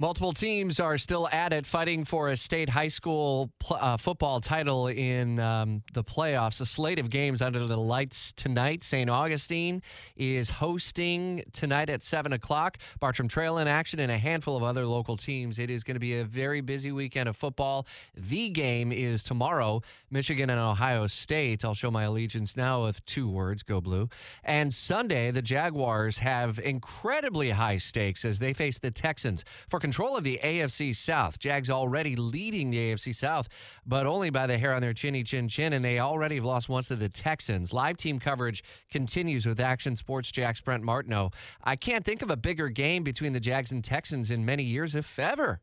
Multiple teams are still at it, fighting for a state high school pl- uh, football title in um, the playoffs. A slate of games under the lights tonight. St. Augustine is hosting tonight at 7 o'clock. Bartram Trail in action and a handful of other local teams. It is going to be a very busy weekend of football. The game is tomorrow Michigan and Ohio State. I'll show my allegiance now with two words go blue. And Sunday, the Jaguars have incredibly high stakes as they face the Texans. For control of the AFC South. Jags already leading the AFC South, but only by the hair on their chinny chin chin, and they already have lost once to the Texans. Live team coverage continues with Action Sports Jax Brent Martineau. I can't think of a bigger game between the Jags and Texans in many years, if ever.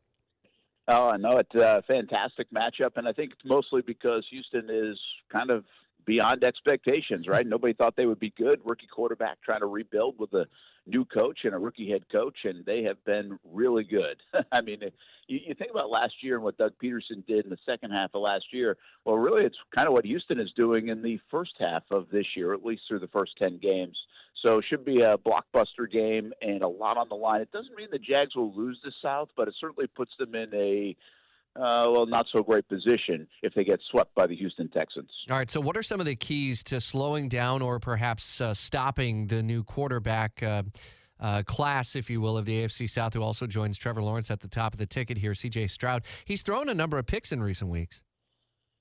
Oh, I know it's a fantastic matchup, and I think it's mostly because Houston is kind of beyond expectations, right? Nobody thought they would be good. Rookie quarterback trying to rebuild with a new coach and a rookie head coach, and they have been really good. I mean, you, you think about last year and what Doug Pederson did in the second half of last year. Well, really, it's kind of what Houston is doing in the first half of this year, at least through the first 10 games. So it should be a blockbuster game and a lot on the line. It doesn't mean the Jags will lose the South, but it certainly puts them in a uh, well, not so great position if they get swept by the Houston Texans. All right. So, what are some of the keys to slowing down or perhaps uh, stopping the new quarterback? Uh, uh, class, if you will, of the AFC South, who also joins Trevor Lawrence at the top of the ticket here, CJ Stroud. He's thrown a number of picks in recent weeks.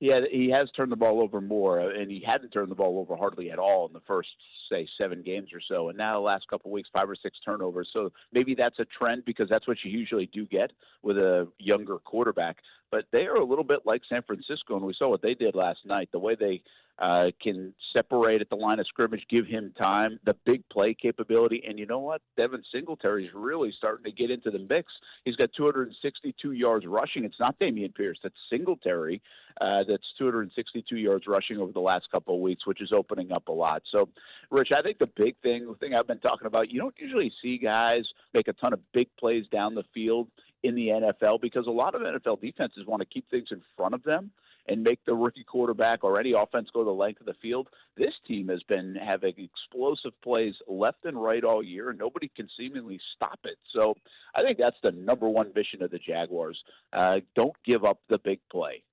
Yeah, he has turned the ball over more, uh, and he hadn't turned the ball over hardly at all in the first, say, seven games or so. And now, the last couple of weeks, five or six turnovers. So maybe that's a trend because that's what you usually do get with a younger quarterback. But they are a little bit like San Francisco, and we saw what they did last night. The way they uh, can separate at the line of scrimmage, give him time, the big play capability. And you know what? Devin Singletary is really starting to get into the mix. He's got 262 yards rushing. It's not Dameon Pierce, that's Singletary. Uh, that's 262 yards rushing over the last couple of weeks, which is opening up a lot. So, Rich, I think the big thing, the thing I've been talking about, you don't usually see guys make a ton of big plays down the field in the NFL because a lot of NFL defenses want to keep things in front of them and make the rookie quarterback or any offense go the length of the field. This team has been having explosive plays left and right all year, and nobody can seemingly stop it. So I think that's the number one mission of the Jaguars. Uh, don't give up the big play.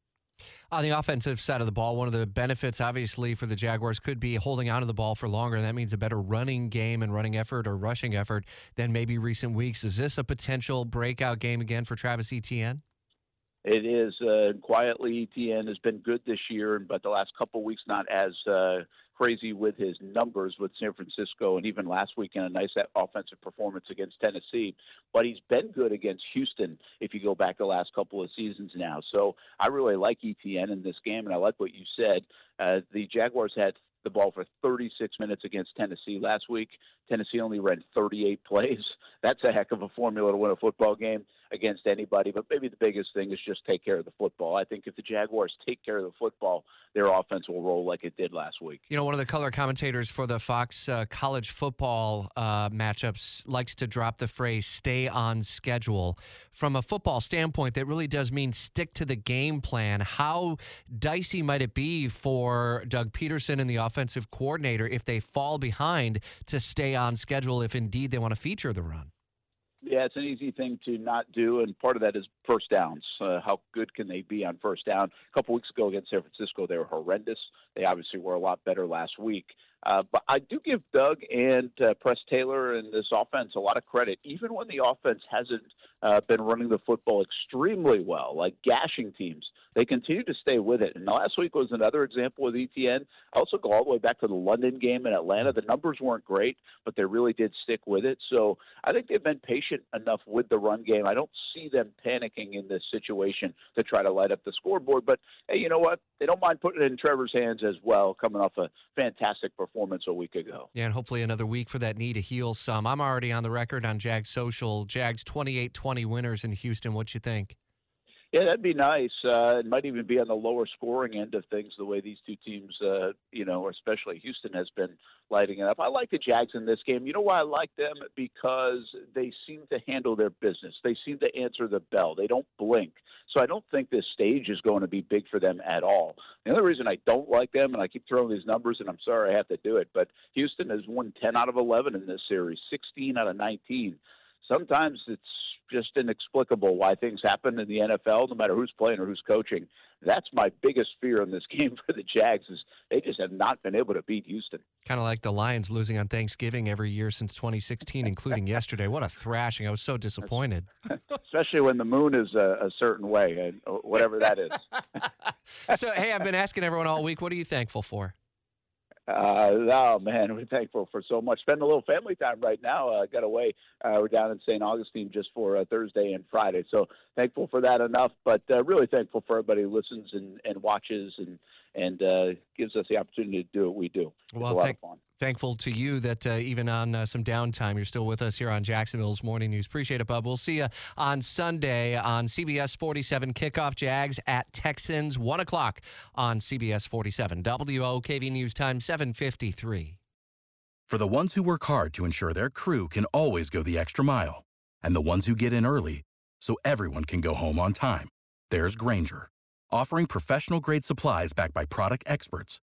On the offensive side of the ball, one of the benefits, obviously, for the Jaguars could be holding onto the ball for longer. That means a better running game and running effort or rushing effort than maybe recent weeks. Is this a potential breakout game again for Travis Etienne? It is uh, quietly. Etienne has been good this year, but the last couple of weeks not as uh, crazy with his numbers with San Francisco, and even last weekend a nice offensive performance against Tennessee. But he's been good against Houston if you go back the last couple of seasons now. So I really like Etienne in this game, and I like what you said. Uh, the Jaguars had the ball for 36 minutes against Tennessee last week. Tennessee only ran 38 plays. That's a heck of a formula to win a football game against anybody. But maybe the biggest thing is just take care of the football. I think if the Jaguars take care of the football, their offense will roll like it did last week. You know, one of the color commentators for the Fox uh, college football uh, matchups likes to drop the phrase "stay on schedule." From a football standpoint, that really does mean stick to the game plan. How dicey might it be for Doug Pederson and the offensive coordinator if they fall behind to stay on schedule if indeed they want to feature the run? Yeah, it's an easy thing to not do, and part of that is first downs. Uh, how good can they be on first down? A couple weeks ago against San Francisco, they were horrendous. They obviously were a lot better last week. Uh, but I do give Doug and uh, Press Taylor and this offense a lot of credit, even when the offense hasn't uh, been running the football extremely well, like gashing teams. They continue to stay with it. And last week was another example with Etienne. I also go all the way back to the London game in Atlanta. The numbers weren't great, but they really did stick with it. So I think they've been patient enough with the run game. I don't see them panicking in this situation to try to light up the scoreboard. But hey, you know what? They don't mind putting it in Trevor's hands as well, coming off a fantastic performance performance a week ago. Yeah, and hopefully another week for that knee to heal some. I'm already on the record on Jags Social. Jags 28-20 winners in Houston. What you think? Yeah, that'd be nice. Uh, it might even be on the lower scoring end of things, the way these two teams, uh, you know, especially Houston has been lighting it up. I like the Jags in this game. You know why I like them? Because they seem to handle their business. They seem to answer the bell. They don't blink. So I don't think this stage is going to be big for them at all. The other reason I don't like them, and I keep throwing these numbers, and I'm sorry I have to do it, but Houston has won 10 out of 11 in this series, 16 out of 19 sometimes it's just inexplicable why things happen in the NFL, no matter who's playing or who's coaching. That's my biggest fear in this game for the Jags is they just have not been able to beat Houston. Kind of like the Lions losing on Thanksgiving every year since 2016, including yesterday. What a thrashing! I was so disappointed. Especially when the moon is a, a certain way, and whatever that is. so, hey, I've been asking everyone all week. What are you thankful for? Uh, oh man, we're thankful for so much. Spend a little family time right now. Uh, got away. Uh, we're down in St. Augustine just for uh, Thursday and Friday. So thankful for that enough, but uh, really thankful for everybody who listens and, and watches and and uh, gives us the opportunity to do what we do. It's well, thank, thankful to you that uh, even on uh, some downtime, you're still with us here on Jacksonville's Morning News. Appreciate it, Bub. We'll see you on Sunday on CBS 47 kickoff Jags at Texans, 1 o'clock on CBS 47. WOKV News Time, 753. For the ones who work hard to ensure their crew can always go the extra mile, and the ones who get in early so everyone can go home on time, there's Grainger offering professional grade supplies backed by product experts